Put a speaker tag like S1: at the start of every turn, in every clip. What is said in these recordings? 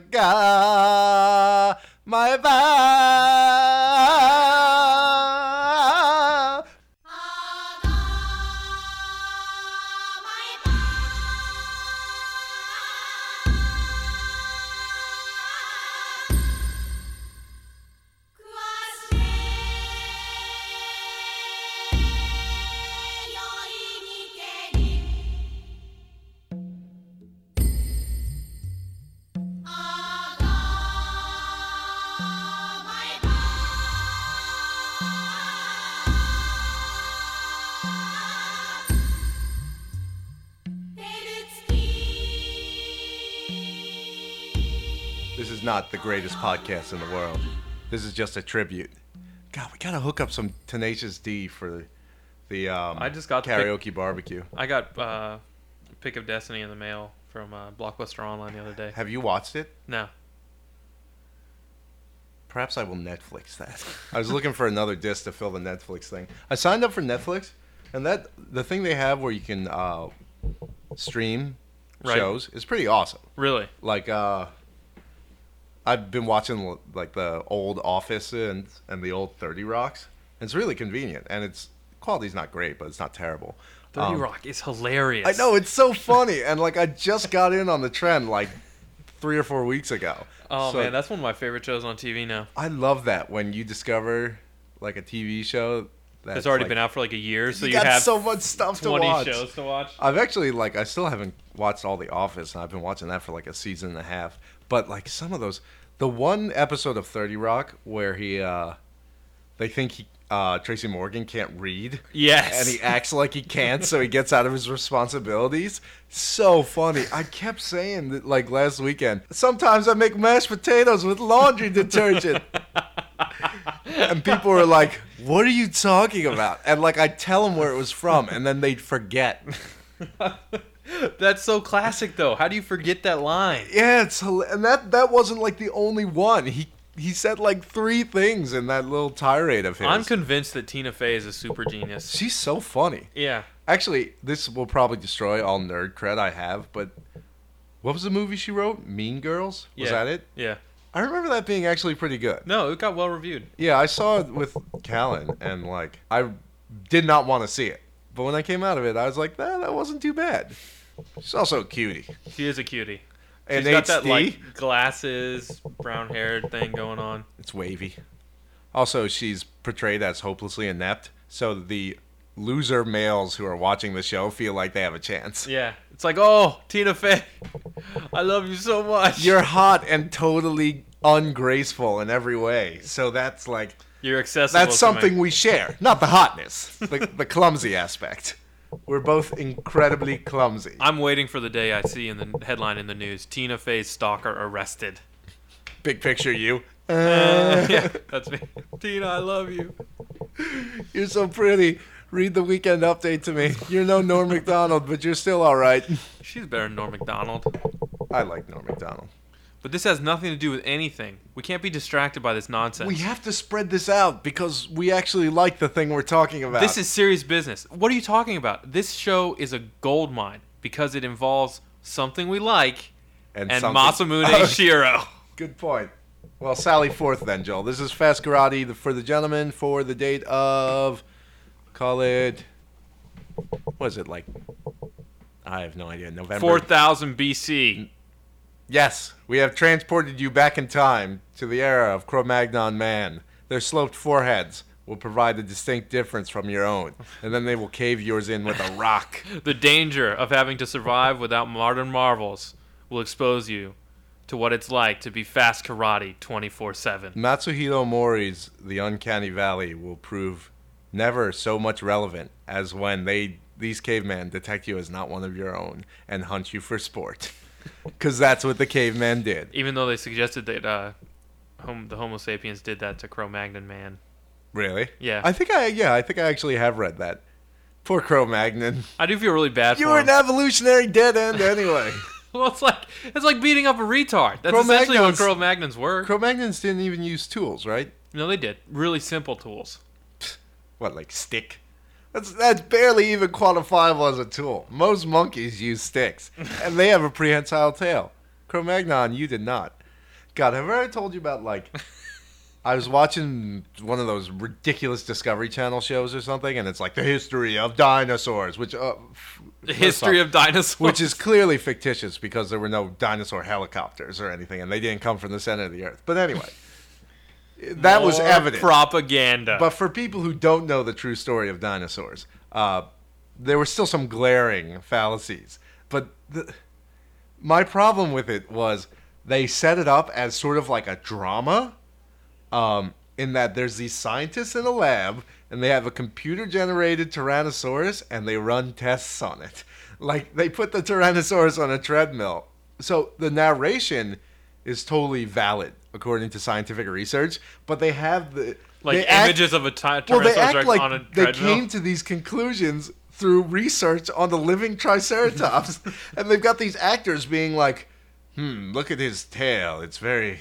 S1: ga my vow. Podcast in the world. This is just a tribute. God, we gotta hook up some Tenacious D for the um,
S2: I just got
S1: karaoke barbecue.
S2: I got uh, Pick of Destiny in the mail from uh, Blockbuster Online the other day.
S1: Have you watched it?
S2: No.
S1: Perhaps I will Netflix that. I was looking for another disc to fill the Netflix thing. I signed up for Netflix, and that the thing they have where you can uh, stream
S2: Right.
S1: shows is pretty awesome.
S2: Really?
S1: Like uh, I've been watching like the old Office and and the old Thirty Rocks. It's really convenient, and it's quality's not great, but it's not terrible.
S2: 30
S1: Um,
S2: Rock is hilarious.
S1: I know it's so funny, and like I just got in on the trend like three or four weeks ago.
S2: Oh
S1: So-
S2: man, that's one of my favorite shows on TV now.
S1: I love that when you discover like a TV show that's
S2: it's already
S1: like,
S2: been out for like a year, so
S1: you,
S2: you,
S1: got
S2: have
S1: so much stuff to
S2: 20
S1: watch.
S2: shows to watch.
S1: I've actually like I still haven't watched all The Office, and I've been watching that for like a season and a half. But like some of those, the one episode of Thirty Rock where he, uh they think he, uh Tracy Morgan can't read,
S2: Yes.
S1: and he acts like he can't, so he gets out of his responsibilities. So funny. I kept saying that like last weekend. Sometimes I make mashed potatoes with laundry detergent. and people were like, "What are you talking about?" And like I tell them where it was from, and then they'd forget.
S2: That's so classic though. How do you forget that line?
S1: Yeah, it's and that that wasn't like the only one. He he said like three things in that little tirade of his.
S2: I'm convinced that Tina Fey is a super genius.
S1: She's so funny.
S2: Yeah.
S1: Actually, this will probably destroy all nerd cred I have, but what was the movie she wrote? Mean Girls? Was
S2: Yeah.
S1: that it?
S2: Yeah.
S1: I remember that being actually pretty good.
S2: No, it got well reviewed.
S1: Yeah, I saw it with Callan, and like I did not want to see it, but when I came out of it, I was like, "That that wasn't too bad." She's also a cutie.
S2: She is a cutie.
S1: And
S2: She's got that
S1: HD,
S2: like glasses, brown haired thing going on.
S1: it's wavy. Also, she's portrayed as hopelessly inept, so the loser males who are watching the show feel like they have a chance.
S2: Yeah. It's like, oh, Tina Fey, I love you so much.
S1: You're hot and totally ungraceful in every way, so that's like
S2: You're accessible.
S1: that's something
S2: me.
S1: we share, not the hotness, the, the clumsy aspect. We're both incredibly clumsy.
S2: I'm waiting for the day I see in the headline in the news: Tina Fey's stalker arrested.
S1: Big picture, you.
S2: yeah, that's me. Tina, I love you.
S1: You're so pretty. Read the weekend update to me. You're no Norm Macdonald, but you're still all right.
S2: She's better than Norm Macdonald.
S1: I like Norm Macdonald.
S2: But this has nothing to do with anything. We can't be distracted by this nonsense.
S1: We have to spread this out because we actually like the thing we're talking about.
S2: This is serious business. What are you talking about? This show is a gold mine because it involves something we like and
S1: something-
S2: Masamune
S1: Oh,
S2: Shiro.
S1: Good point. Well, Sally Forth then, Joel. This is Fast Karate for the gentleman for the date of, call it, what is it, like, I have no idea, November.
S2: 4000 BC.
S1: Yes, we have transported you back in time to the era of Cro-Magnon man. Their sloped foreheads will provide a distinct difference from your own, and then they will cave yours in with a rock.
S2: The danger of having to survive without modern marvels will expose you to what it's like to be fast karate 24 7.
S1: Masahiro Mori's The Uncanny Valley will prove never so much relevant as when they these cavemen detect you as not one of your own and hunt you for sport. Because that's what the cavemen did.
S2: Even though they suggested that uh, hom- the Homo sapiens did that to Cro Magnon man.
S1: Really?
S2: Yeah.
S1: I think I yeah, I think I actually have read that. Poor Cro-Magnon.
S2: I do feel really bad
S1: You
S2: for
S1: were
S2: him.
S1: an evolutionary dead end anyway.
S2: well, it's like it's like beating up a retard. That's essentially what
S1: Cro-Magnons-
S2: Cro Magnons were.
S1: Cro-Magnons didn't even use tools, right?
S2: no, they did. Really simple tools.
S1: What, like stick? That's that's barely even quantifiable as a tool. Most monkeys use sticks, and they have a prehensile tail. Cro-Magnon, you did not. God, have I ever told you about like? I was watching one of those ridiculous Discovery Channel shows or something, and it's like the history of dinosaurs, which uh,
S2: The history of dinosaurs.
S1: which is clearly fictitious because there were no dinosaur helicopters or anything, and they didn't come from the center of the earth. But anyway, that was evident.
S2: propaganda.
S1: But for people who don't know the true story of dinosaurs, uh, there were still some glaring fallacies. But the, my problem with it was they set it up as sort of like a drama, um, in that there's these scientists in a lab and they have a computer generated Tyrannosaurus and they run tests on it. Like they put the Tyrannosaurus on a treadmill. So the narration is totally valid according to scientific research, but they have the
S2: like
S1: they act-
S2: images of a ty-
S1: well, they
S2: Tyrannosaurus
S1: act like
S2: on a treadmill.
S1: they came to these conclusions through research on the living Triceratops, and they've got these actors being like, "Hmm, look at his tail. It's very,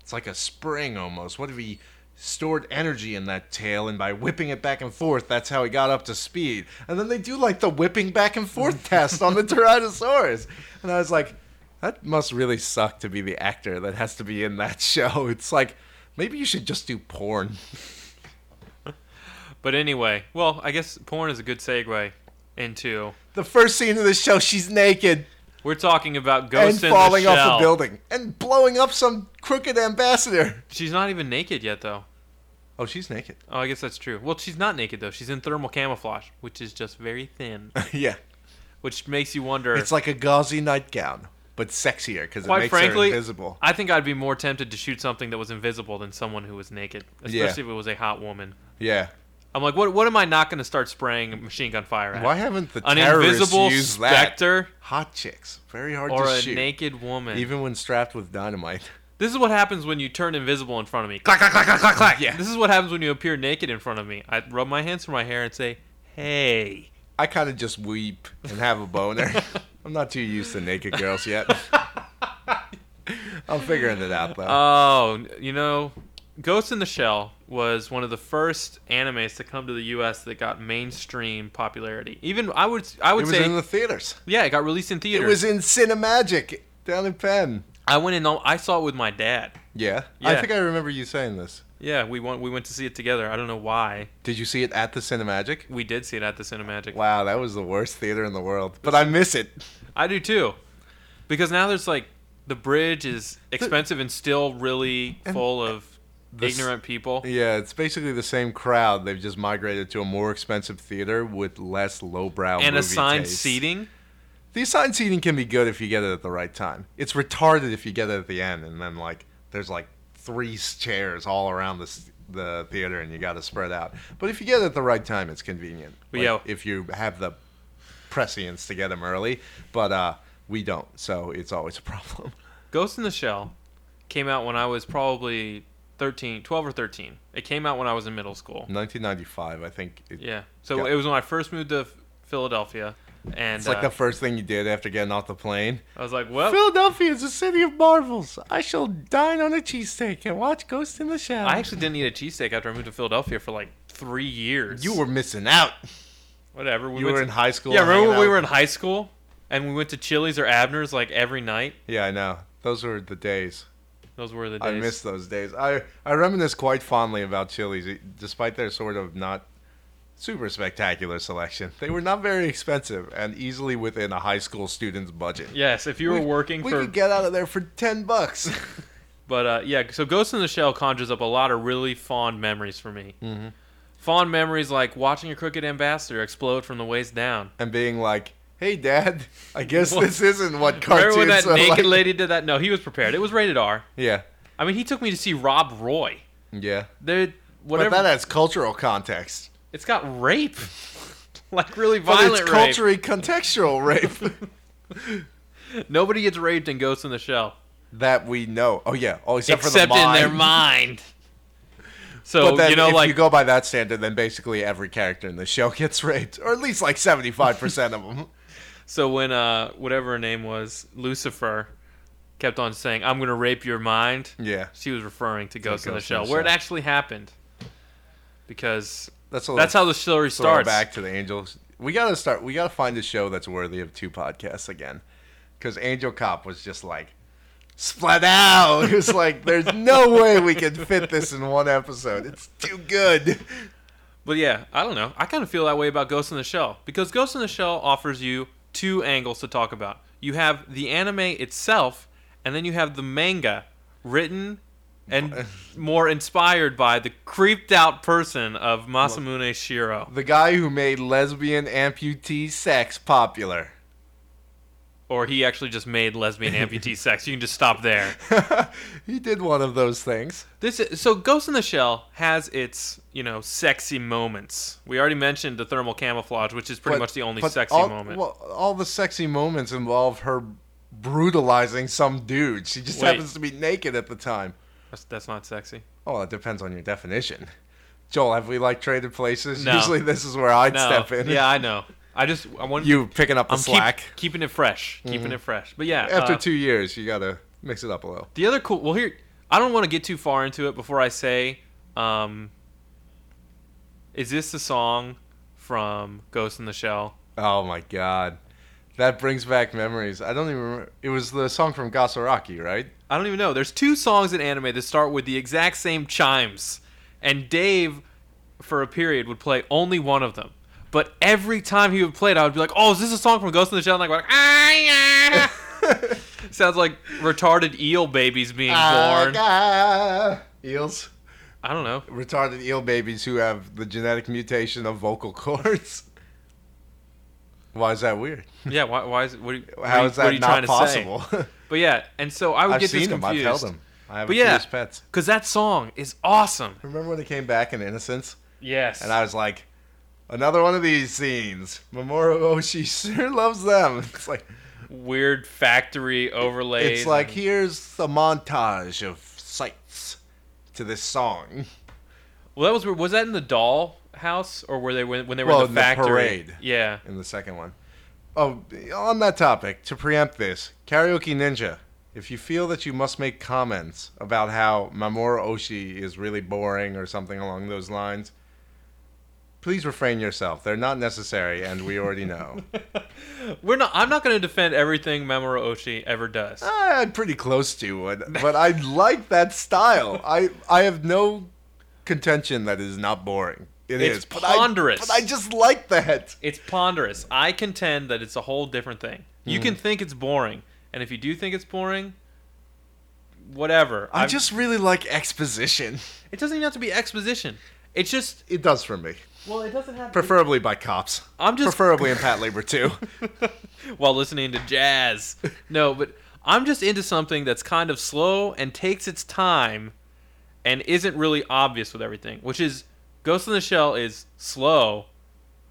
S1: it's like a spring almost. What if he stored energy in that tail, and by whipping it back and forth, that's how he got up to speed?" And then they do like the whipping back and forth test on the Tyrannosaurus, and I was like, that must really suck to be the actor that has to be in that show. It's like. Maybe you should just do porn.
S2: But anyway, well, I guess porn is a good segue into.
S1: The first scene of the show, she's naked
S2: We're talking about
S1: ghosts
S2: and in
S1: falling off a building and blowing up some crooked ambassador.
S2: She's not even naked yet, though.
S1: Oh, she's naked.
S2: Oh, I guess that's true. Well, she's not naked though. She's in thermal camouflage, which is just very thin,
S1: yeah,
S2: which makes you wonder.
S1: it's like a gauzy nightgown, but sexier because it makes
S2: frankly,
S1: her invisible.
S2: I think I'd be more tempted to shoot something that was invisible than someone who was naked, especially
S1: Yeah.
S2: if it was a hot woman.
S1: Yeah.
S2: I'm like, what? What am I not going to start spraying machine gun fire at?
S1: Why haven't the
S2: An
S1: terrorists
S2: invisible
S1: used that?
S2: specter
S1: Hot chicks, very hard
S2: or
S1: to
S2: a
S1: shoot,
S2: naked woman?
S1: even when strapped with dynamite.
S2: This is what happens when you turn invisible in front of me. Clack, clack, clack, clack, clack, clack.
S1: Yeah.
S2: This is what happens when you appear naked in front of me. I rub my hands through my hair and say, "Hey."
S1: I kind of just weep and have a boner. I'm not too used to naked girls yet. I'm figuring it out though.
S2: Oh, you know, Ghost in the Shell was one of the first animes to come to the U.S. that got mainstream popularity. Even I would, I
S1: it
S2: would
S1: was
S2: say,
S1: in the theaters.
S2: yeah, it got released in theaters.
S1: It was in Cinemagic down in Penn.
S2: I went in. I saw it with my dad.
S1: Yeah. I think I remember you saying this.
S2: Yeah, we went. We went to see it together. I don't know why.
S1: Did you see it at the Cinemagic?
S2: We did see it at the Cinemagic.
S1: Wow, that was the worst theater in the world. But I miss it.
S2: I do too, because now there's like the bridge is expensive and still really
S1: And
S2: full of ignorant people.
S1: Yeah, it's basically the same crowd. They've just migrated to a more expensive theater with less lowbrow
S2: and assigned
S1: taste.
S2: seating.
S1: The assigned seating can be good if you get it at the right time. It's retarded if you get it at the end, and then like there's like three chairs all around the the theater, and you got to spread out. But if you get it at the right time, it's convenient. Like,
S2: yeah.
S1: if you have the prescience to get them early, but uh, we don't, so it's always a problem.
S2: Ghost in the Shell came out when I was probably 13, 12 or 13. It came out when I was in middle school.
S1: 1995, I think.
S2: Yeah. So
S1: Yeah.
S2: it was when I first moved to Philadelphia, and
S1: It's like
S2: uh,
S1: the first thing you did after getting off the plane.
S2: I was like, well,
S1: Philadelphia is a city of marvels. I shall dine on a cheesesteak and watch Ghost in the Shell.
S2: I actually didn't eat a cheesesteak after I moved to Philadelphia for like three years.
S1: You were missing out.
S2: whatever. We
S1: You were
S2: to-
S1: in high school.
S2: Yeah, remember when we were in high school and we went to Chili's or Abner's like every night?
S1: Yeah, I know. Those were the days.
S2: Those were the days.
S1: I miss those days. I I reminisce quite fondly about Chili's, despite their sort of not super spectacular selection. They were not very expensive and easily within a high school student's budget.
S2: Yes, if you were
S1: We-
S2: working
S1: we
S2: for
S1: could get out of there for ten bucks.
S2: But uh, yeah, so Ghost in the Shell conjures up a lot of really fond memories for me.
S1: mm-hmm.
S2: Fond memories like watching a crooked ambassador explode from the waist down.
S1: And being like, "Hey, Dad, I guess
S2: What?
S1: this isn't what cartoons
S2: Remember when that naked
S1: like."
S2: lady did that? No, he was prepared. It was rated R.
S1: Yeah,
S2: I mean, he took me to see Rob Roy.
S1: yeah.
S2: There, whatever.
S1: But that has cultural context.
S2: It's got rape, like really
S1: But
S2: violent
S1: it's
S2: rape.
S1: culturally contextual rape
S2: Nobody gets raped in Ghost in the Shell,
S1: that we know. Oh yeah, oh except,
S2: except
S1: for the mind.
S2: in their
S1: mind.
S2: So
S1: but then
S2: you know,
S1: if
S2: like
S1: you go by that standard, then basically every character in the show gets raped, or at least like seventy-five percent of them.
S2: So when uh whatever her name was, Lucifer, kept on saying, "I'm gonna rape your mind,"
S1: Yeah,
S2: she was referring to Ghost in the
S1: Ghost
S2: Shell, where it actually happened. Because
S1: that's a
S2: that's how the story starts.
S1: Back to the Angels. We gotta start. We gotta find a show that's worthy of two podcasts again, because Angel Cop was just like splat out. It was like, there's no way we can fit this in one episode. It's too good.
S2: But yeah, I don't know. I kind of feel that way about Ghost in the Shell because Ghost in the Shell offers you two angles to talk about. You have the anime itself, and then you have the manga written and more inspired by the creeped out person of Masamune Shiro.
S1: The guy who made lesbian amputee sex popular.
S2: Or he actually just made lesbian amputee sex. You can just stop there.
S1: he did one of those things.
S2: This is, so Ghost in the Shell has its you know sexy moments. We already mentioned the thermal camouflage, which is pretty
S1: But-
S2: much the only sexy
S1: all,
S2: moment.
S1: Well, all the sexy moments involve her brutalizing some dude. She just
S2: Wait.
S1: happens to be naked at the time.
S2: That's, that's not sexy.
S1: Oh, it depends on your definition. Joel, have we like traded places?
S2: No.
S1: Usually this is where I'd
S2: No,
S1: step in.
S2: yeah, I know. I just I want
S1: You picking up the
S2: I'm
S1: slack. Mm-hmm.
S2: keeping it fresh, keeping it fresh. But yeah,
S1: After
S2: uh,
S1: two years, you gotta mix it up a little.
S2: The other cool. Well, here I don't want to get too far into it before I say, um, is this the song from Ghost in the Shell?
S1: Oh my god. That brings back memories. I don't even remember. It was the song from Gasaraki, right?
S2: I don't even know. There's two songs in anime that start with the exact same chimes, and Dave, for a period, would play only one of them. But every time he would play it, I would be like, "Oh, is this a song from Ghost in the Shell?" And I'd go like, "Ah, yeah." Sounds like retarded eel babies being born.
S1: Ah, eels.
S2: I don't know.
S1: Retarded eel babies who have the genetic mutation of vocal cords. Why is that weird?
S2: Yeah, why, why is it? What are you, what are
S1: How is
S2: what are
S1: that
S2: you
S1: not
S2: trying to
S1: possible?
S2: say? But yeah, and so I would
S1: I've
S2: get
S1: seen
S2: this
S1: them. I've
S2: confused.
S1: held them. I have
S2: But
S1: a
S2: yeah,
S1: few pets.
S2: because that song is awesome.
S1: Remember when they came back in Innocence?
S2: Yes.
S1: And I was like, another one of these scenes. Mamoru Oshii sure loves them. It's like
S2: weird factory overlays.
S1: it's like here's the montage of sights to this song.
S2: Well, that was was that in the doll house or were they when, when they were
S1: Well,
S2: in
S1: in
S2: the
S1: the
S2: factory?
S1: parade.
S2: Yeah.
S1: in the second one. Oh, on that topic, to preempt this, Karaoke Ninja, if you feel that you must make comments about how Mamoru Oshii is really boring or something along those lines, please refrain yourself. They're not necessary, and we already know.
S2: We're not. I'm not going to defend everything Mamoru Oshii ever does.
S1: I'm pretty close to it, but I like that style. I I have no contention that it is not boring. It
S2: It's
S1: is, but I-
S2: ponderous.
S1: but I just like that.
S2: It's ponderous. I contend that it's a whole different thing. You
S1: Mm.
S2: can think it's boring, and if you do think it's boring, whatever.
S1: I
S2: I've-
S1: just really like exposition.
S2: It doesn't even have to be exposition. It's just
S1: It does for me.
S2: well, it doesn't have
S1: Preferably by cops.
S2: I'm just
S1: Preferably in Patlabor too.
S2: while listening to jazz. No, but I'm just into something that's kind of slow and takes its time and isn't really obvious with everything, which is Ghost in the Shell is slow,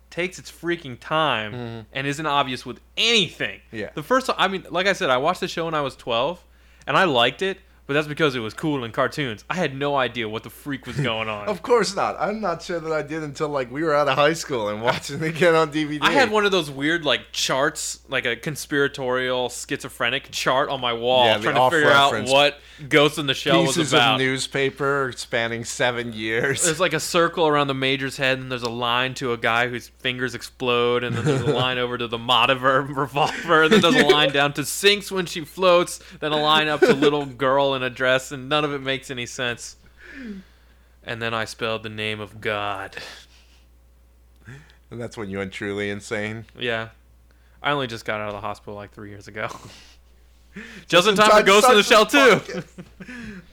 S2: takes its freaking time, mm-hmm. and isn't obvious with anything.
S1: Yeah.
S2: The first I mean, like I said, I watched the show when I was 12 and I liked it, but that's because it was cool in cartoons. I had no idea what the freak was going on.
S1: of course not. I'm not sure that I did until like we were out of high school and watching it again on DVD.
S2: I had one of those weird like charts, like a conspiratorial schizophrenic chart on my wall,
S1: Yeah,
S2: trying to figure out what Ghost in the Shell
S1: pieces
S2: was about.
S1: of newspaper spanning seven years.
S2: There's like a circle around the major's head, and there's a line to a guy whose fingers explode, and then there's a line over to the Mateba revolver, and then there's a line down to sinks when she floats, then a line up to little girl in a dress, and none of it makes any sense. And then I spelled the name of God.
S1: and that's when you went truly insane.
S2: Yeah. I only just got out of the hospital like three years ago. just in time for Ghost in the Shell too.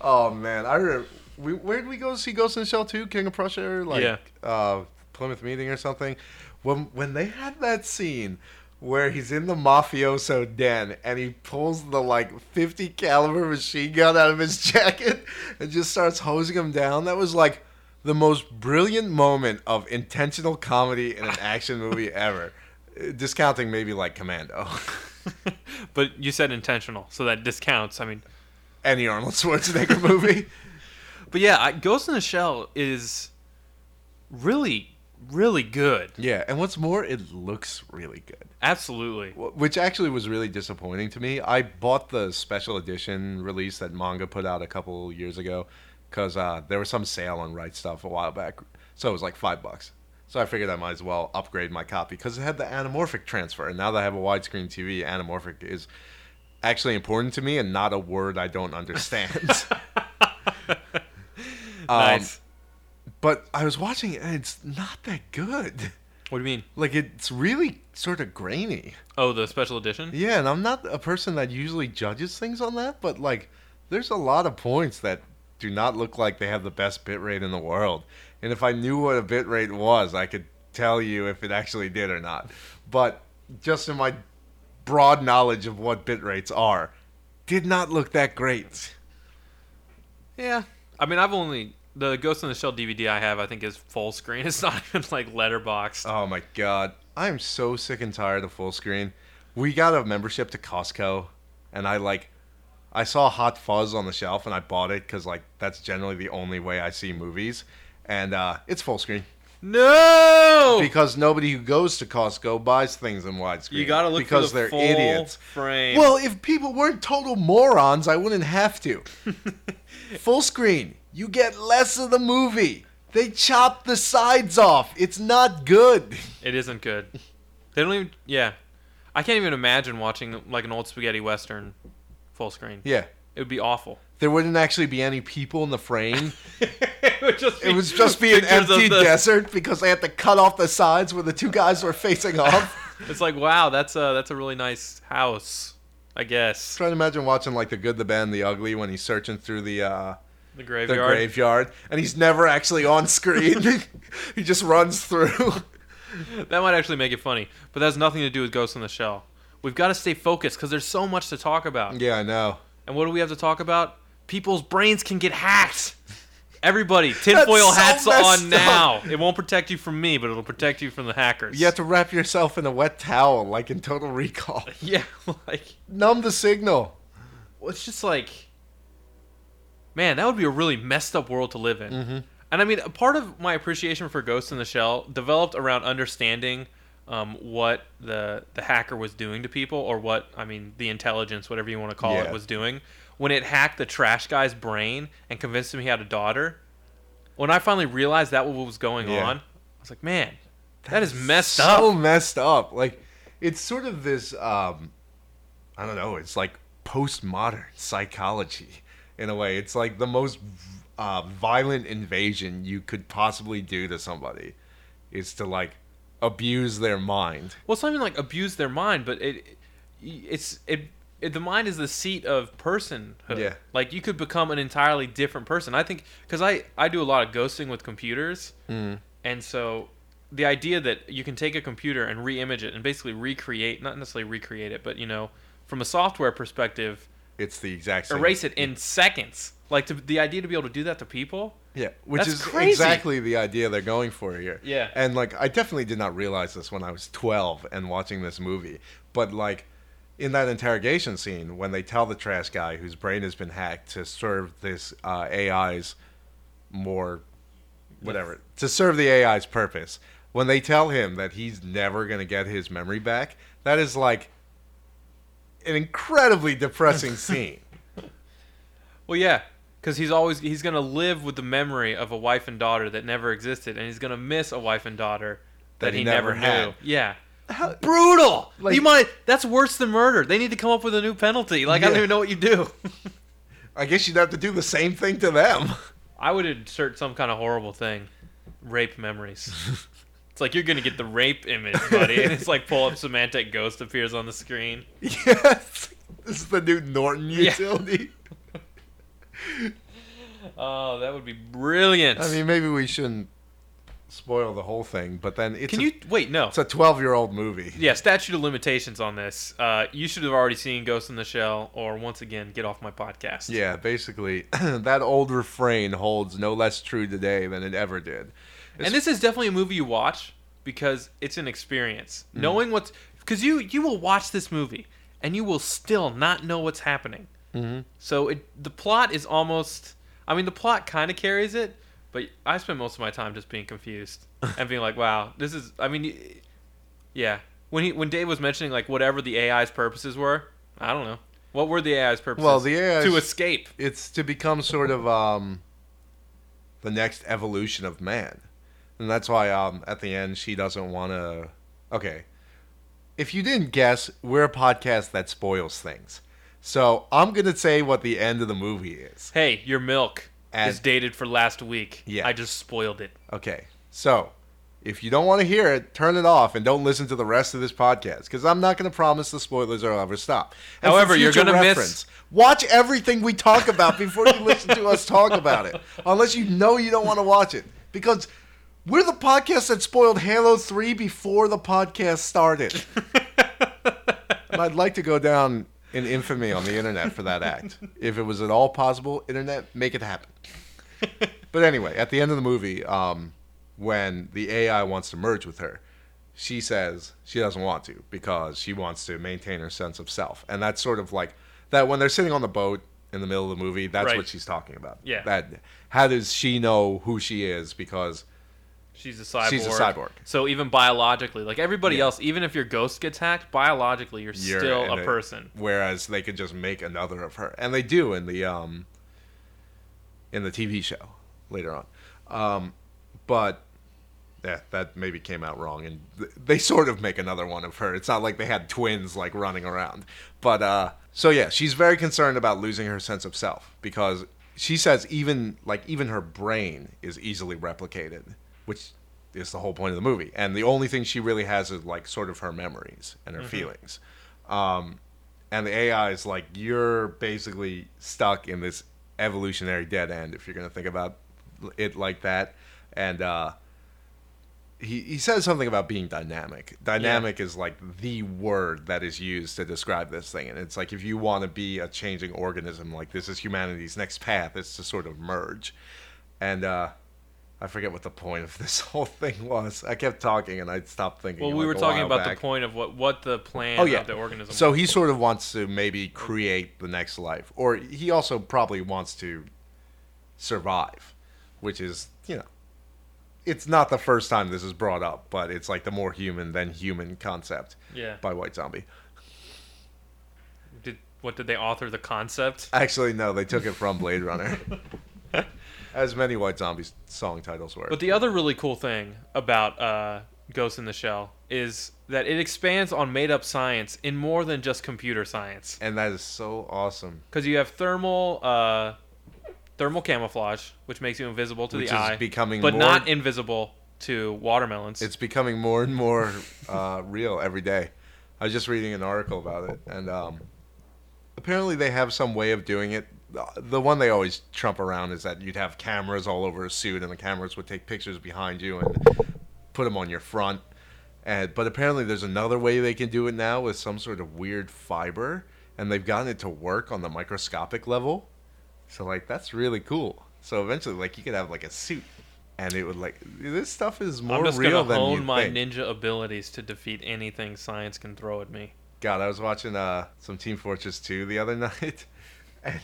S1: Oh man, I remember. We, where did we go see Ghost in the Shell 2? King of Prussia? Or like
S2: Yeah.
S1: uh, Plymouth Meeting or something? When when they had that scene where he's in the mafioso den and he pulls the like 50 caliber machine gun out of his jacket and just starts hosing him down, that was like the most brilliant moment of intentional comedy in an action movie ever. Discounting maybe like Commando.
S2: but you said intentional, so that discounts. I mean,
S1: Any Arnold Schwarzenegger movie.
S2: but yeah, Ghost in the Shell is really, really good.
S1: Yeah, and what's more, it looks really good.
S2: Absolutely.
S1: Which actually was really disappointing to me. I bought the special edition release that manga put out a couple years ago because uh, there was some sale on Right Stuf a while back, so it was like five bucks. So I figured I might as well upgrade my copy because it had the anamorphic transfer, and now that I have a widescreen TV, anamorphic is actually important to me and not a word I don't understand. Um,
S2: nice.
S1: But I was watching it and it's not that good.
S2: What do you mean?
S1: Like it's really sort of grainy.
S2: Oh, the special edition.
S1: Yeah, and I'm not a person that usually judges things on that, but like there's a lot of points that do not look like they have the best bitrate in the world. And if I knew what a bitrate was, I could tell you if it actually did or not. But just in my broad knowledge of what bitrates are, did not look that great.
S2: Yeah. I mean, I've only the Ghost in the Shell DVD I have. I think is full screen. It's not even like letterboxed.
S1: Oh my god. I am so sick and tired of full screen. We got a membership to Costco and I like I saw Hot Fuzz on the shelf and I bought it cuz like that's generally the only way I see movies and uh it's full screen
S2: no.
S1: because nobody who goes to Costco buys things in widescreen.
S2: you gotta look
S1: because
S2: for the
S1: they're
S2: full
S1: idiots.
S2: frame.
S1: Well, if people weren't total morons, I wouldn't have to. Full screen, you get less of the movie. They chop the sides off. It's not good.
S2: it isn't good. They don't even. Yeah. I can't even imagine watching like an old spaghetti western full screen.
S1: Yeah.
S2: It would be awful.
S1: There wouldn't actually be any people in the frame.
S2: it would just be
S1: It just be an empty
S2: the-
S1: desert because they had to cut off the sides where the two guys were facing off.
S2: It's like wow, that's a that's a really nice house. I guess
S1: Trying to imagine watching like the good, the bad, and the ugly when he's searching through the uh,
S2: the
S1: the
S2: graveyard.
S1: graveyard, and he's never actually on screen. he just runs through.
S2: That might actually make it funny, but that has nothing to do with Ghost in the Shell. We've got to stay focused because there's so much to talk about.
S1: yeah, I know.
S2: And what do we have to talk about? People's brains can get hacked. Everybody, tinfoil
S1: so
S2: hats on now. It won't protect you from me, but it'll protect you from the hackers.
S1: You have to wrap yourself in a wet towel, like in Total Recall.
S2: Yeah, like
S1: Numb the signal.
S2: well, it's just like, man, that would be a really messed up world to live in.
S1: Mm-hmm.
S2: And I mean, a part of my appreciation for Ghost in the Shell developed around understanding um, what the the hacker was doing to people, or what I mean, the intelligence, whatever you want to call
S1: Yeah.
S2: it, was doing when it hacked the trash guy's brain and convinced him he had a daughter. When I finally realized that what was going
S1: Yeah.
S2: on, I was like, man, that is messed
S1: so
S2: up.
S1: So messed up. Like it's sort of this um I don't know, it's like postmodern psychology in a way. It's like the most uh, violent invasion you could possibly do to somebody is to like abuse their mind.
S2: Well, it's not even like abuse their mind, but it, it's it, it. The mind is the seat of personhood.
S1: Yeah.
S2: Like you could become an entirely different person. I think because I I do a lot of ghosting with computers,
S1: Mm.
S2: and so the idea that you can take a computer and re-image it and basically recreate, not necessarily recreate it, but you know, from a software perspective,
S1: It's the exact same.
S2: erase it in seconds. Like to, the idea to be able to do that to people.
S1: Yeah, which is
S2: crazy.
S1: exactly the idea they're going for here.
S2: Yeah.
S1: And like I definitely did not realize this when I was 12 and watching this movie, but like in that interrogation scene when they tell the trash guy whose brain has been hacked to serve this uh, AI's more whatever to serve the AI's purpose. When they tell him that he's never going to get his memory back, that is like an incredibly depressing scene.
S2: Well, yeah, because he's always he's gonna live with the memory of a wife and daughter that never existed, and he's gonna miss a wife and daughter that,
S1: That
S2: he, never,
S1: never
S2: knew.
S1: had.
S2: Yeah,
S1: How-
S2: brutal.
S1: Like-
S2: you might that's worse than murder. They need to come up with a new penalty. Like I don't even know what you do.
S1: I guess you'd have to do the same thing to them.
S2: I would insert some kind of horrible thing, rape memories. It's like you're gonna get the rape image, buddy, and it's like pull up Symantec Ghost appears on the screen.
S1: Yes. This is the new Norton
S2: Yeah.
S1: utility.
S2: Oh, that would be brilliant.
S1: I mean, maybe we shouldn't spoil the whole thing, but then it's
S2: can
S1: a,
S2: you wait? No.
S1: It's a 12 year old movie.
S2: Yeah, statute of limitations on this. Uh, you should have already seen Ghost in the Shell, or once again, get off my podcast.
S1: Yeah, basically, that old refrain holds no less true today than it ever did.
S2: and this is definitely a movie you watch because it's an experience. Knowing what's because you you will watch this movie and you will still not know what's happening.
S1: Mm-hmm.
S2: So it the plot is almost. I mean, the plot kind of carries it, but I spend most of my time just being confused and being like, "Wow, this is." I mean, yeah. When he when Dave was mentioning like whatever the AI's purposes were, I don't know. What were the AI's purposes?
S1: Well, the AI's
S2: to escape.
S1: It's to become sort of um, the next evolution of man. And that's why um, at the end she doesn't want to. Okay. If you didn't guess, we're a podcast that spoils things. So I'm gonna say what the end of the movie is.
S2: Hey, your milk
S1: And-
S2: is dated for last week.
S1: Yeah.
S2: I just spoiled it.
S1: Okay, so if you don't want to hear it, turn it off and don't listen to the rest of this podcast because I'm not going to promise the spoilers will ever stop. And
S2: However, you're gonna miss-
S1: reference, Watch everything we talk about before you listen to us talk about it, unless you know you don't want to watch it because. We're the podcast that spoiled Halo 3 before the podcast started. and I'd like to go down in infamy on the internet for that act. If it was at all possible, internet, make it happen. But anyway, at the end of the movie, um, when the AI wants to merge with her, she says she doesn't want to because she wants to maintain her sense of self. And that's sort of like that when they're sitting on the boat in the middle of the movie, that's
S2: Right.
S1: what she's talking about.
S2: Yeah.
S1: That how does she know who she is because
S2: She's a cyborg.
S1: She's a cyborg.
S2: So even biologically, like everybody
S1: Yeah.
S2: else, even if your ghost gets hacked, biologically you're,
S1: you're
S2: still a person.
S1: Whereas they could just make another of her, and they do in the um in the TV show later on. Um, but yeah, that maybe came out wrong, and th- they sort of make another one of her. It's not like they had twins like running around, but uh, so yeah, she's very concerned about losing her sense of self because she says even like even her brain is easily replicated, which is the whole point of the movie. And the only thing she really has is like sort of her memories and her feelings. Um, and the AI is like you're basically stuck in this evolutionary dead end if you're going to think about it like that. And uh, he he says something about being dynamic. Dynamic is like the word that is used to describe this thing, and it's like if you want to be a changing organism, like this is humanity's next path, it's to sort of merge. And uh, I forget what the point of this whole thing was. I kept talking, and I stopped thinking.
S2: Well, we
S1: like,
S2: were talking about
S1: back.
S2: the point of what what the plan
S1: Oh yeah,
S2: of the organism.
S1: So he sort of wants to maybe create the next life, or he also probably wants to survive, which is you know, it's not the first time this is brought up, but it's like the more human than human concept
S2: yeah.
S1: by White Zombie.
S2: Did what did they author the concept?
S1: Actually, no, they took it from Blade Runner, as many White Zombies song titles were.
S2: But the other really cool thing about uh, Ghost in the Shell is that it expands on made up science in more than just computer science.
S1: and that is so awesome.
S2: Because you have thermal uh, thermal camouflage, which makes you invisible to
S1: Which
S2: the
S1: is
S2: eye,
S1: becoming
S2: but
S1: more-
S2: not invisible to watermelons.
S1: It's becoming more and more uh, real every day. I was just reading an article about it, and um, apparently they have some way of doing it. The- one they always trump around is that you'd have cameras all over a suit, and the cameras would take pictures behind you and put them on your front. And but apparently there's another way they can do it now with some sort of weird fiber, and they've gotten it to work on the microscopic level. So like that's really cool. So eventually, like you could have like a suit, and it would like this stuff is more
S2: I'm just
S1: real
S2: gonna
S1: than
S2: hone
S1: you
S2: my
S1: think.
S2: ninja abilities to defeat anything science can throw at me.
S1: God, I was watching uh some Team Fortress 2 the other night, and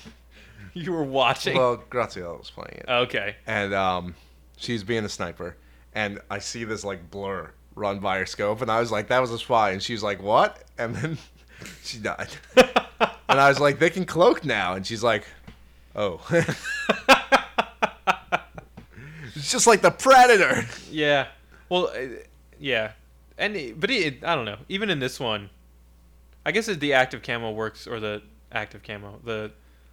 S2: You were watching.
S1: well, Graziella was playing it,
S2: okay.
S1: and um, she's being a sniper, and I see this like blur run by her scope, and I was like, that was a spy, and she's like, what? And then she died, and I was like, they can cloak now, and she's like, oh. it's just like the Predator.
S2: Yeah. Well, uh, yeah. And but it, I don't know. Even in this one, I guess the active camo works or the active camo, the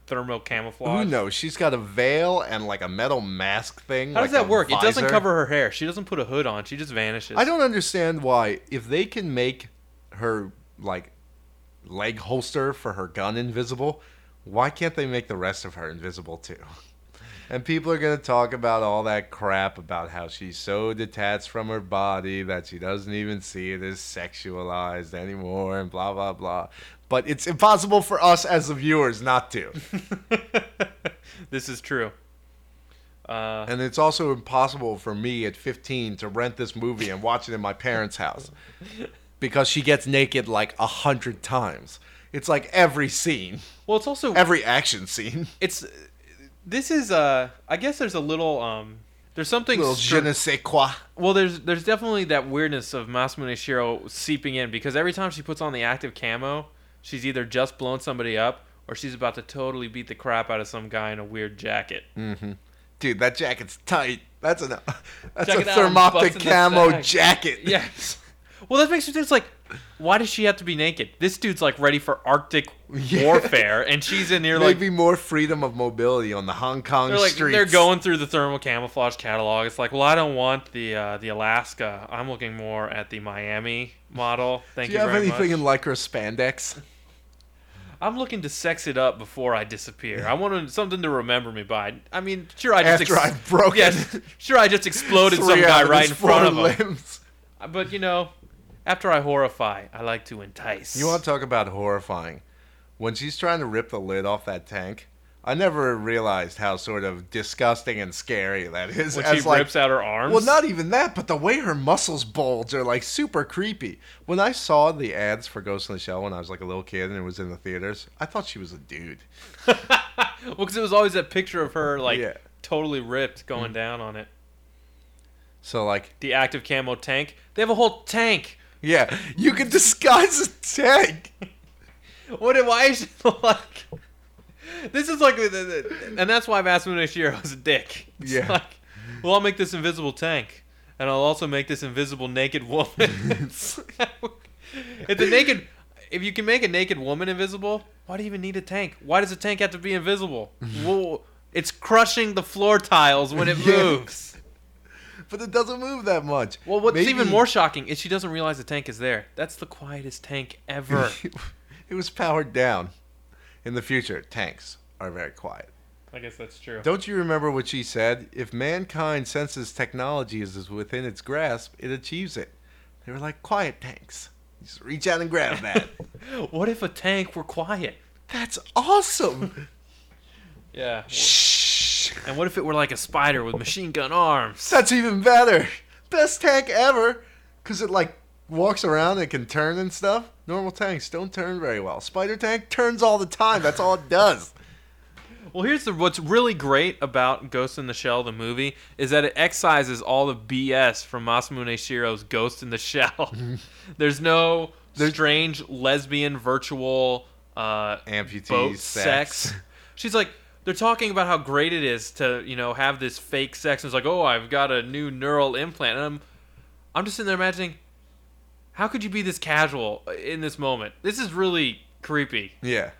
S2: thermal camouflage.
S1: Who knows? She's got a veil and like a metal mask thing.
S2: How
S1: like
S2: does that work? It doesn't cover her hair. She doesn't put a hood on. She just vanishes.
S1: I don't understand why if they can make her like leg holster for her gun invisible, why can't they make the rest of her invisible too? And people are going to talk about all that crap about how she's so detached from her body that she doesn't even see it as sexualized anymore and blah blah blah. But it's impossible for us as the viewers not to.
S2: this is true. Uh,
S1: And it's also impossible for me at 15 to rent this movie and watch it in my parents' house because she gets naked like a hundred times. It's like every scene,
S2: well, it's also
S1: every action scene.
S2: it's this is uh I guess there's a little um there's something
S1: Little
S2: str-
S1: je ne sais quoi.
S2: Well, there's there's definitely that weirdness of Masamune Shiro seeping in because every time she puts on the active camo, she's either just blown somebody up or she's about to totally beat the crap out of some guy in a weird jacket.
S1: Dude, that jacket's tight. That's a that's
S2: Check
S1: a
S2: it out, I'm
S1: thermoptic camo jacket.
S2: Yes. Well, that makes me think it's like Why does she have to be naked? This dude's like ready for Arctic
S1: Yeah.
S2: warfare, and she's in here like
S1: Maybe more freedom of mobility on the Hong Kong
S2: they're like
S1: streets.
S2: they're going through the thermal camouflage catalog. It's like, well, I don't want the uh, the Alaska. I'm looking more at the Miami model. Thank you.
S1: Do
S2: you,
S1: you have anything
S2: much.
S1: in lycra spandex?
S2: I'm looking to sex it up before I disappear. I want something to remember me by. I mean, sure, I just
S1: After I've broken
S2: yes, sure, I just exploded some guy right in front of
S1: four
S2: him.
S1: limbs.
S2: But you know, after I horrify, I like to entice.
S1: You want to talk about horrifying? When she's trying to rip the lid off that tank, I never realized how sort of disgusting and scary that is.
S2: when
S1: as
S2: she
S1: like,
S2: rips out her arms?
S1: Well, not even that, but the way her muscles bulge are like super creepy. When I saw the ads for Ghost in the Shell when I was like a little kid and it was in the theaters, I thought she was a dude.
S2: well, because it was always that picture of her like
S1: Yeah.
S2: totally ripped going mm. down on it.
S1: So like,
S2: The active camo tank. They have a whole tank.
S1: Yeah, you can disguise a tank.
S2: What? Why is she like? This is like, the- the- and that's why Masamune Shiro is a dick. It's
S1: Yeah.
S2: Like, well, I'll make this invisible tank, and I'll also make this invisible naked woman. it's, it's a naked. If you can make a naked woman invisible, why do you even need a tank? Why does a tank have to be invisible? well, it's crushing the floor tiles when it
S1: Yeah.
S2: moves.
S1: But it doesn't move that much.
S2: Well, what's
S1: Maybe-
S2: even more shocking is she doesn't realize the tank is there. That's the quietest tank ever.
S1: it was powered down. In the future, tanks are very quiet.
S2: I guess that's true.
S1: Don't you remember what she said? If mankind senses technology is within its grasp, it achieves it. They were like quiet tanks. Just reach out and grab that.
S2: What if a tank were quiet?
S1: That's awesome.
S2: Yeah.
S1: Shh.
S2: And what if it were like a spider with machine gun arms?
S1: That's even better. Best tank ever. Cause it like walks around and can turn and stuff. Normal tanks don't turn very well. Spider tank turns all the time. That's all it does.
S2: Well, here's the what's really great about Ghost in the Shell, the movie, is that it excises all the BS from Masamune Shiro's Ghost in the Shell. There's no
S1: There's-
S2: strange lesbian virtual uh,
S1: Amputee
S2: boat
S1: sex.
S2: sex. She's like, they're talking about how great it is to you know have this fake sex. And it's like, oh, I've got a new neural implant, and I'm, I'm just sitting there imagining, how could you be this casual uh, in this moment? This is really creepy.
S1: Yeah.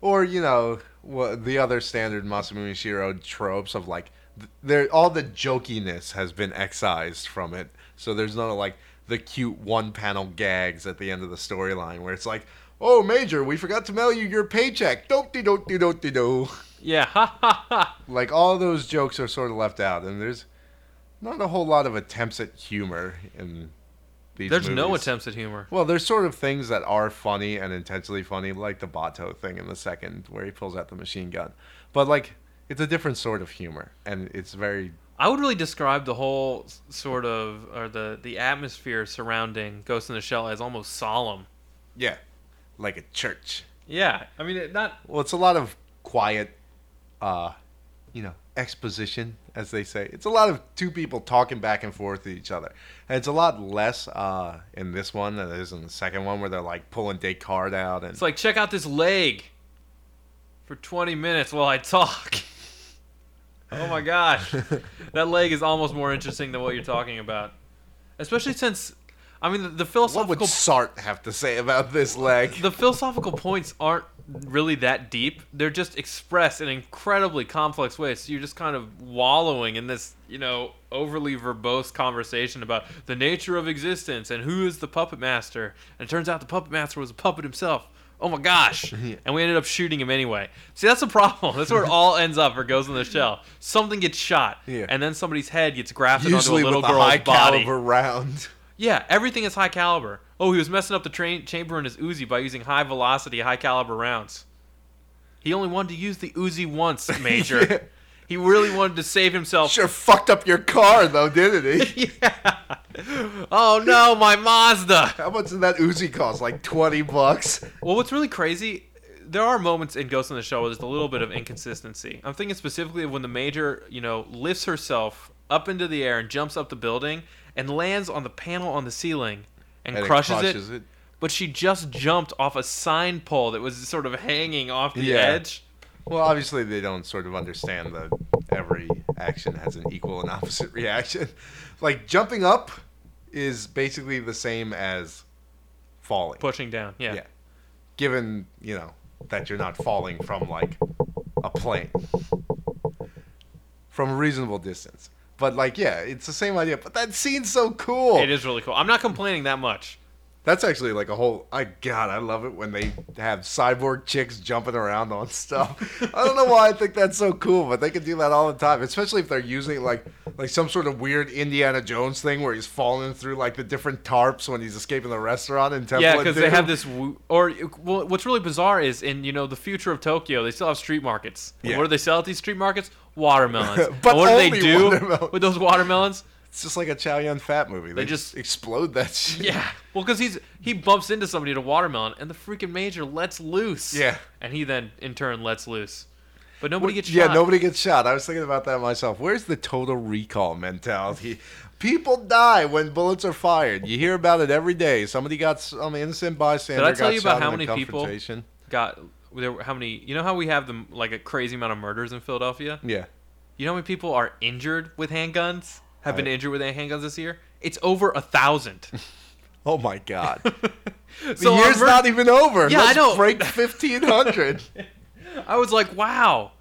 S1: Or, you know, what the other standard Masamune Shiro tropes of like th- there all the jokiness has been excised from it. So there's no like the cute one panel gags at the end of the storyline where it's like, "Oh, Major, we forgot to mail you your paycheck." Don't de don't de don't de do.
S2: Yeah, ha ha ha.
S1: Like all those jokes are sort of left out and there's not a whole lot of attempts at humor in these
S2: There's no attempts at humor.
S1: Well, there's sort of things that are funny and intentionally funny, like the Batou thing in the second, where he pulls out the machine gun. But like, it's a different sort of humor, and it's very
S2: I would really describe the whole sort of or the the atmosphere surrounding Ghost in the Shell as almost solemn.
S1: yeah, like a church.
S2: Yeah, I mean, it, not
S1: Well, it's a lot of quiet, uh, you know, exposition, as they say. It's a lot of two people talking back and forth to each other, and it's a lot less uh, in this one than it is in the second one, where they're like pulling Descartes out and
S2: It's like check out this leg for 20 minutes while I talk. oh my gosh, that leg is almost more interesting than what you're talking about, especially since, I mean, the, the
S1: what would
S2: philosophical
S1: Sartre have to say about this leg?
S2: the philosophical points aren't really that deep. They're just expressed in incredibly complex ways. So you're just kind of wallowing in this, you know, overly verbose conversation about the nature of existence and who is the puppet master. And it turns out the puppet master was a puppet himself. Oh my gosh! And we ended up shooting him anyway. See, that's the problem. That's where it all ends up or goes in the shell. Something gets shot,
S1: Yeah.
S2: and then somebody's head gets grafted
S1: Usually
S2: onto a
S1: with
S2: little
S1: a
S2: girl's
S1: high
S2: body.
S1: caliber round.
S2: Yeah, everything is high caliber. Oh, he was messing up the train chamber in his Uzi by using high velocity, high caliber rounds. He only wanted to use the Uzi once, Major.
S1: Yeah.
S2: He really wanted to save himself.
S1: Sure fucked up your car though, didn't he?
S2: yeah. Oh no, my Mazda.
S1: How much did that Uzi cost? Like twenty bucks.
S2: Well, what's really crazy, there are moments in Ghost in the Shell where there's a little bit of inconsistency. I'm thinking specifically of when the Major, you know, lifts herself up into the air and jumps up the building and lands on the panel on the ceiling and,
S1: And it
S2: crushes,
S1: crushes
S2: it.
S1: it.
S2: But she just jumped off a sign pole that was sort of hanging off the
S1: Yeah.
S2: edge.
S1: Well, obviously they don't sort of understand that every action has an equal and opposite reaction. Like jumping up is basically the same as falling.
S2: Pushing down. Yeah.
S1: Yeah. Given, you know, that you're not falling from like a plane. From a reasonable distance. But like yeah, it's the same idea. But that scene's so cool.
S2: It is really cool. I'm not complaining that much.
S1: That's actually like a whole. I God, I love it when they have cyborg chicks jumping around on stuff. I don't know why I think that's so cool, but they can do that all the time. Especially if they're using like like some sort of weird Indiana Jones thing where he's falling through like the different tarps when he's escaping the restaurant in Temple.
S2: Yeah, because they have this. Or well, what's really bizarre is in you know the future of Tokyo, they still have street markets.
S1: Yeah.
S2: What do they sell at these street markets? Watermelons.
S1: But
S2: And what do they do
S1: watermelons.
S2: with those watermelons?
S1: It's just like a Chow Yun Fat movie. They,
S2: They
S1: just
S2: just-
S1: explode that shit.
S2: Yeah. Well, because he's he bumps into somebody at a watermelon, and the freaking major lets loose.
S1: Yeah.
S2: And he then in turn lets loose, but nobody gets shot.
S1: yeah, nobody gets shot. I was thinking about that myself. Where's the total recall mentality? People die when bullets are fired. You hear about it every day. Somebody got some innocent bystander.
S2: Did I tell
S1: got
S2: you about
S1: shot
S2: how
S1: in a
S2: many people-
S1: confrontation.
S2: got there. were- How many? You know how we have them like a crazy amount of murders in Philadelphia.
S1: Yeah.
S2: You know how many people are injured with handguns? Have been
S1: I-
S2: injured with handguns this year? It's over a thousand.
S1: Oh my God. The
S2: so
S1: year's not even over.
S2: Yeah,
S1: Let's
S2: I know.
S1: break fifteen hundred.
S2: I was like, wow.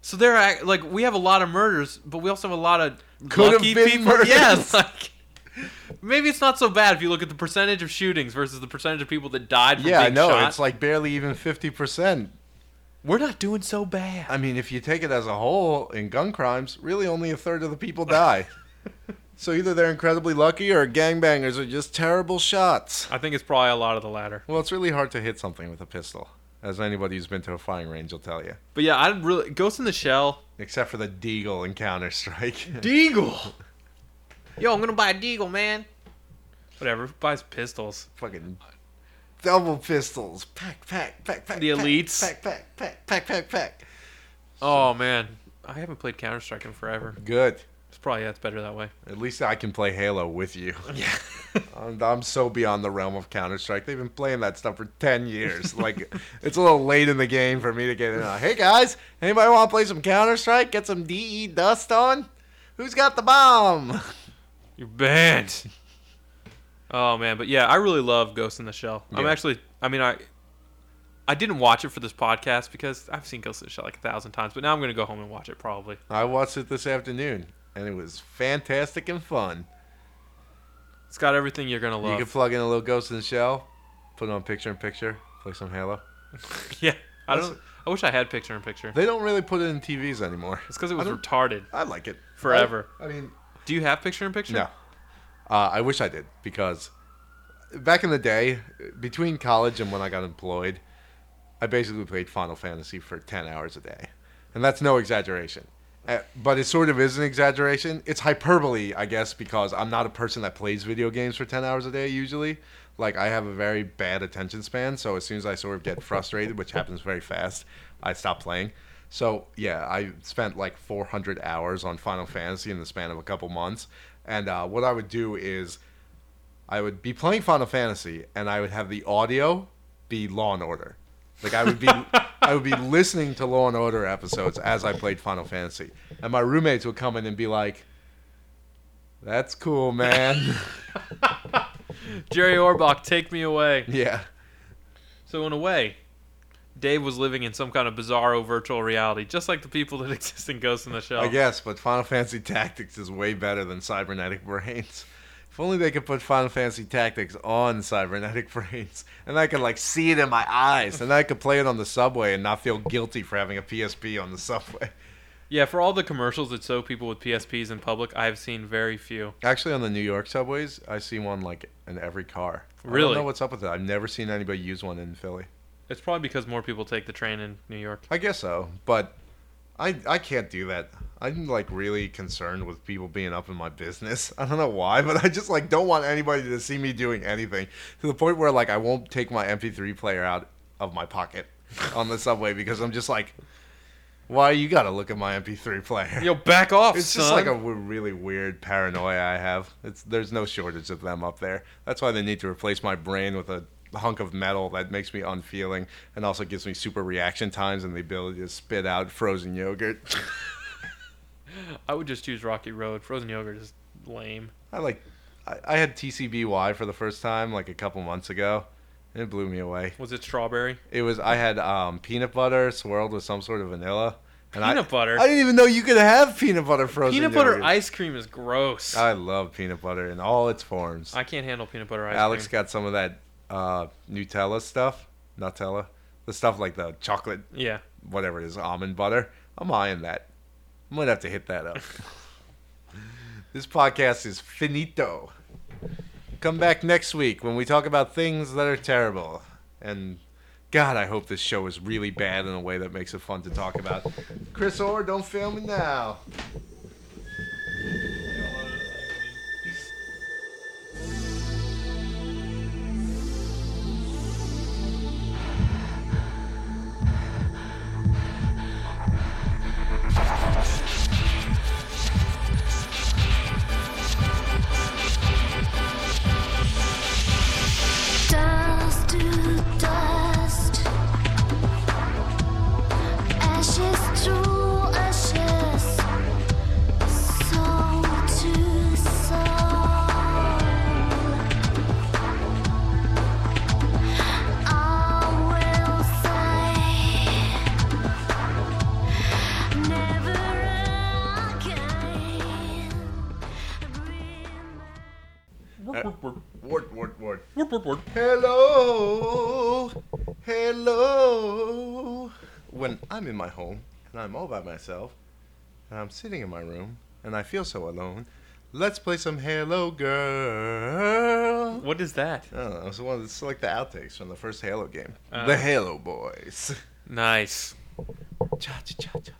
S2: So there, are like we have a lot of murders, but we also have a lot of
S1: Could
S2: lucky people.
S1: murders.
S2: Yeah, like maybe it's not so bad if you look at the percentage of shootings versus the percentage of people that died from
S1: yeah, I know.
S2: shot.
S1: It's like barely even fifty percent.
S2: We're not doing so bad.
S1: I mean, if you take it as a whole in gun crimes, really only a third of the people die. so either they're incredibly lucky or gangbangers are just terrible shots.
S2: I think it's probably a lot of the latter.
S1: Well, it's really hard to hit something with a pistol, as anybody who's been to a firing range will tell you.
S2: But yeah, I really Ghost in the Shell.
S1: Except for the Deagle in Counter Strike.
S2: Deagle. Yo, I'm gonna buy a Deagle, man. Whatever. Who buys pistols?
S1: Fucking double pistols. Pack, pack, pack, pack.
S2: The
S1: pack,
S2: elites.
S1: Pack, pack, pack, pack, pack, pack.
S2: Oh man, I haven't played Counter Strike in forever.
S1: Good.
S2: It's probably yeah, it's better that way.
S1: At least I can play Halo with you.
S2: Yeah.
S1: I'm, I'm so beyond the realm of Counter Strike. They've been playing that stuff for 10 years. Like, it's a little late in the game for me to get in. Uh, hey guys, anybody want to play some Counter Strike? Get some DE dust on? Who's got the bomb?
S2: You're banned. Oh man, but yeah, I really love Ghost in the Shell. I'm actually, I mean, I, I didn't watch it for this podcast because I've seen Ghost in the Shell like a thousand times, but now I'm gonna go home and watch it probably.
S1: I watched it this afternoon, and it was fantastic and fun.
S2: It's got everything you're gonna love.
S1: You can plug in a little Ghost in the Shell, put it on picture in picture, play some Halo.
S2: yeah, I don't. I wish I had picture in picture.
S1: They don't really put it in TVs anymore.
S2: It's because it was
S1: don't-
S2: retarded.
S1: I like it.
S2: Forever.
S1: I, I mean,
S2: Do you have picture in picture?
S1: No. Uh, I wish I did because back in the day, between college and when I got employed, I basically played Final Fantasy for 10 hours a day. And that's no exaggeration. Uh, but it sort of is an exaggeration. It's hyperbole, I guess, because I'm not a person that plays video games for 10 hours a day usually. Like, I have a very bad attention span, so as soon as I sort of get frustrated, which happens very fast, I stop playing. So, yeah, I spent like 400 hours on Final Fantasy in the span of a couple months. And uh, what I would do is I would be playing Final Fantasy, and I would have the audio be Law and Order. Like I would be, I would be listening to Law and Order episodes as I played Final Fantasy, and my roommates would come in and be like, "That's cool, man."
S2: Jerry Orbach, take me away.
S1: yeah,
S2: So in a way, Dave was living in some kind of bizarro virtual reality, just like the people that exist in Ghost in the Shell.
S1: I guess. But Final Fantasy Tactics is way better than Cybernetic Brains. If only they could put Final Fantasy Tactics on Cybernetic Brains, and I could like see it in my eyes, and I could play it on the subway and not feel guilty for having a PSP on the subway.
S2: Yeah, for all the commercials that show people with PSPs in public, I have seen very few.
S1: Actually, on the New York subways, I see one like in every car. I
S2: Really?
S1: don't know what's up with it. I've never seen anybody use one in Philly.
S2: It's probably because more people take the train in New York.
S1: I guess so, but I I can't do that. I'm like really concerned with people being up in my business. I don't know why, but I just like don't want anybody to see me doing anything to the point where like I won't take my MP3 player out of my pocket on the subway because I'm just like, why you got to look at my MP3 player?
S2: Yo, back off,
S1: It's
S2: son.
S1: just like a w- really weird paranoia I have. It's there's no shortage of them up there. That's why they need to replace my brain with a hunk of metal that makes me unfeeling and also gives me super reaction times and the ability to spit out frozen yogurt.
S2: I would just choose Rocky Road. Frozen yogurt is lame.
S1: I like I, I had TCBY for the first time like a couple months ago, and it blew me away.
S2: Was it strawberry?
S1: It was I had um, peanut butter swirled with some sort of vanilla. And
S2: Peanut
S1: I,
S2: butter?
S1: I didn't even know you could have peanut butter frozen.
S2: Peanut butter
S1: yogurt.
S2: ice cream is gross.
S1: I love peanut butter in all its forms.
S2: I can't handle peanut butter ice
S1: Alex
S2: cream.
S1: Alex got some of that uh, Nutella stuff, Nutella, the stuff like the chocolate,
S2: Yeah.
S1: whatever it is, almond butter. I'm eyeing that. I might have to hit that up. this podcast is finito. Come back next week when we talk about things that are terrible. And God, I hope this show is really bad in a way that makes it fun to talk about. Chris Orr, don't fail me now. Myself and I'm sitting in my room and I feel so alone, let's play some Halo Girl.
S2: What is that?
S1: I don't know. It's, one, it's like the outtakes from the first Halo game.
S2: Uh.
S1: the Halo Boys.
S2: Nice.
S1: Cha cha cha cha.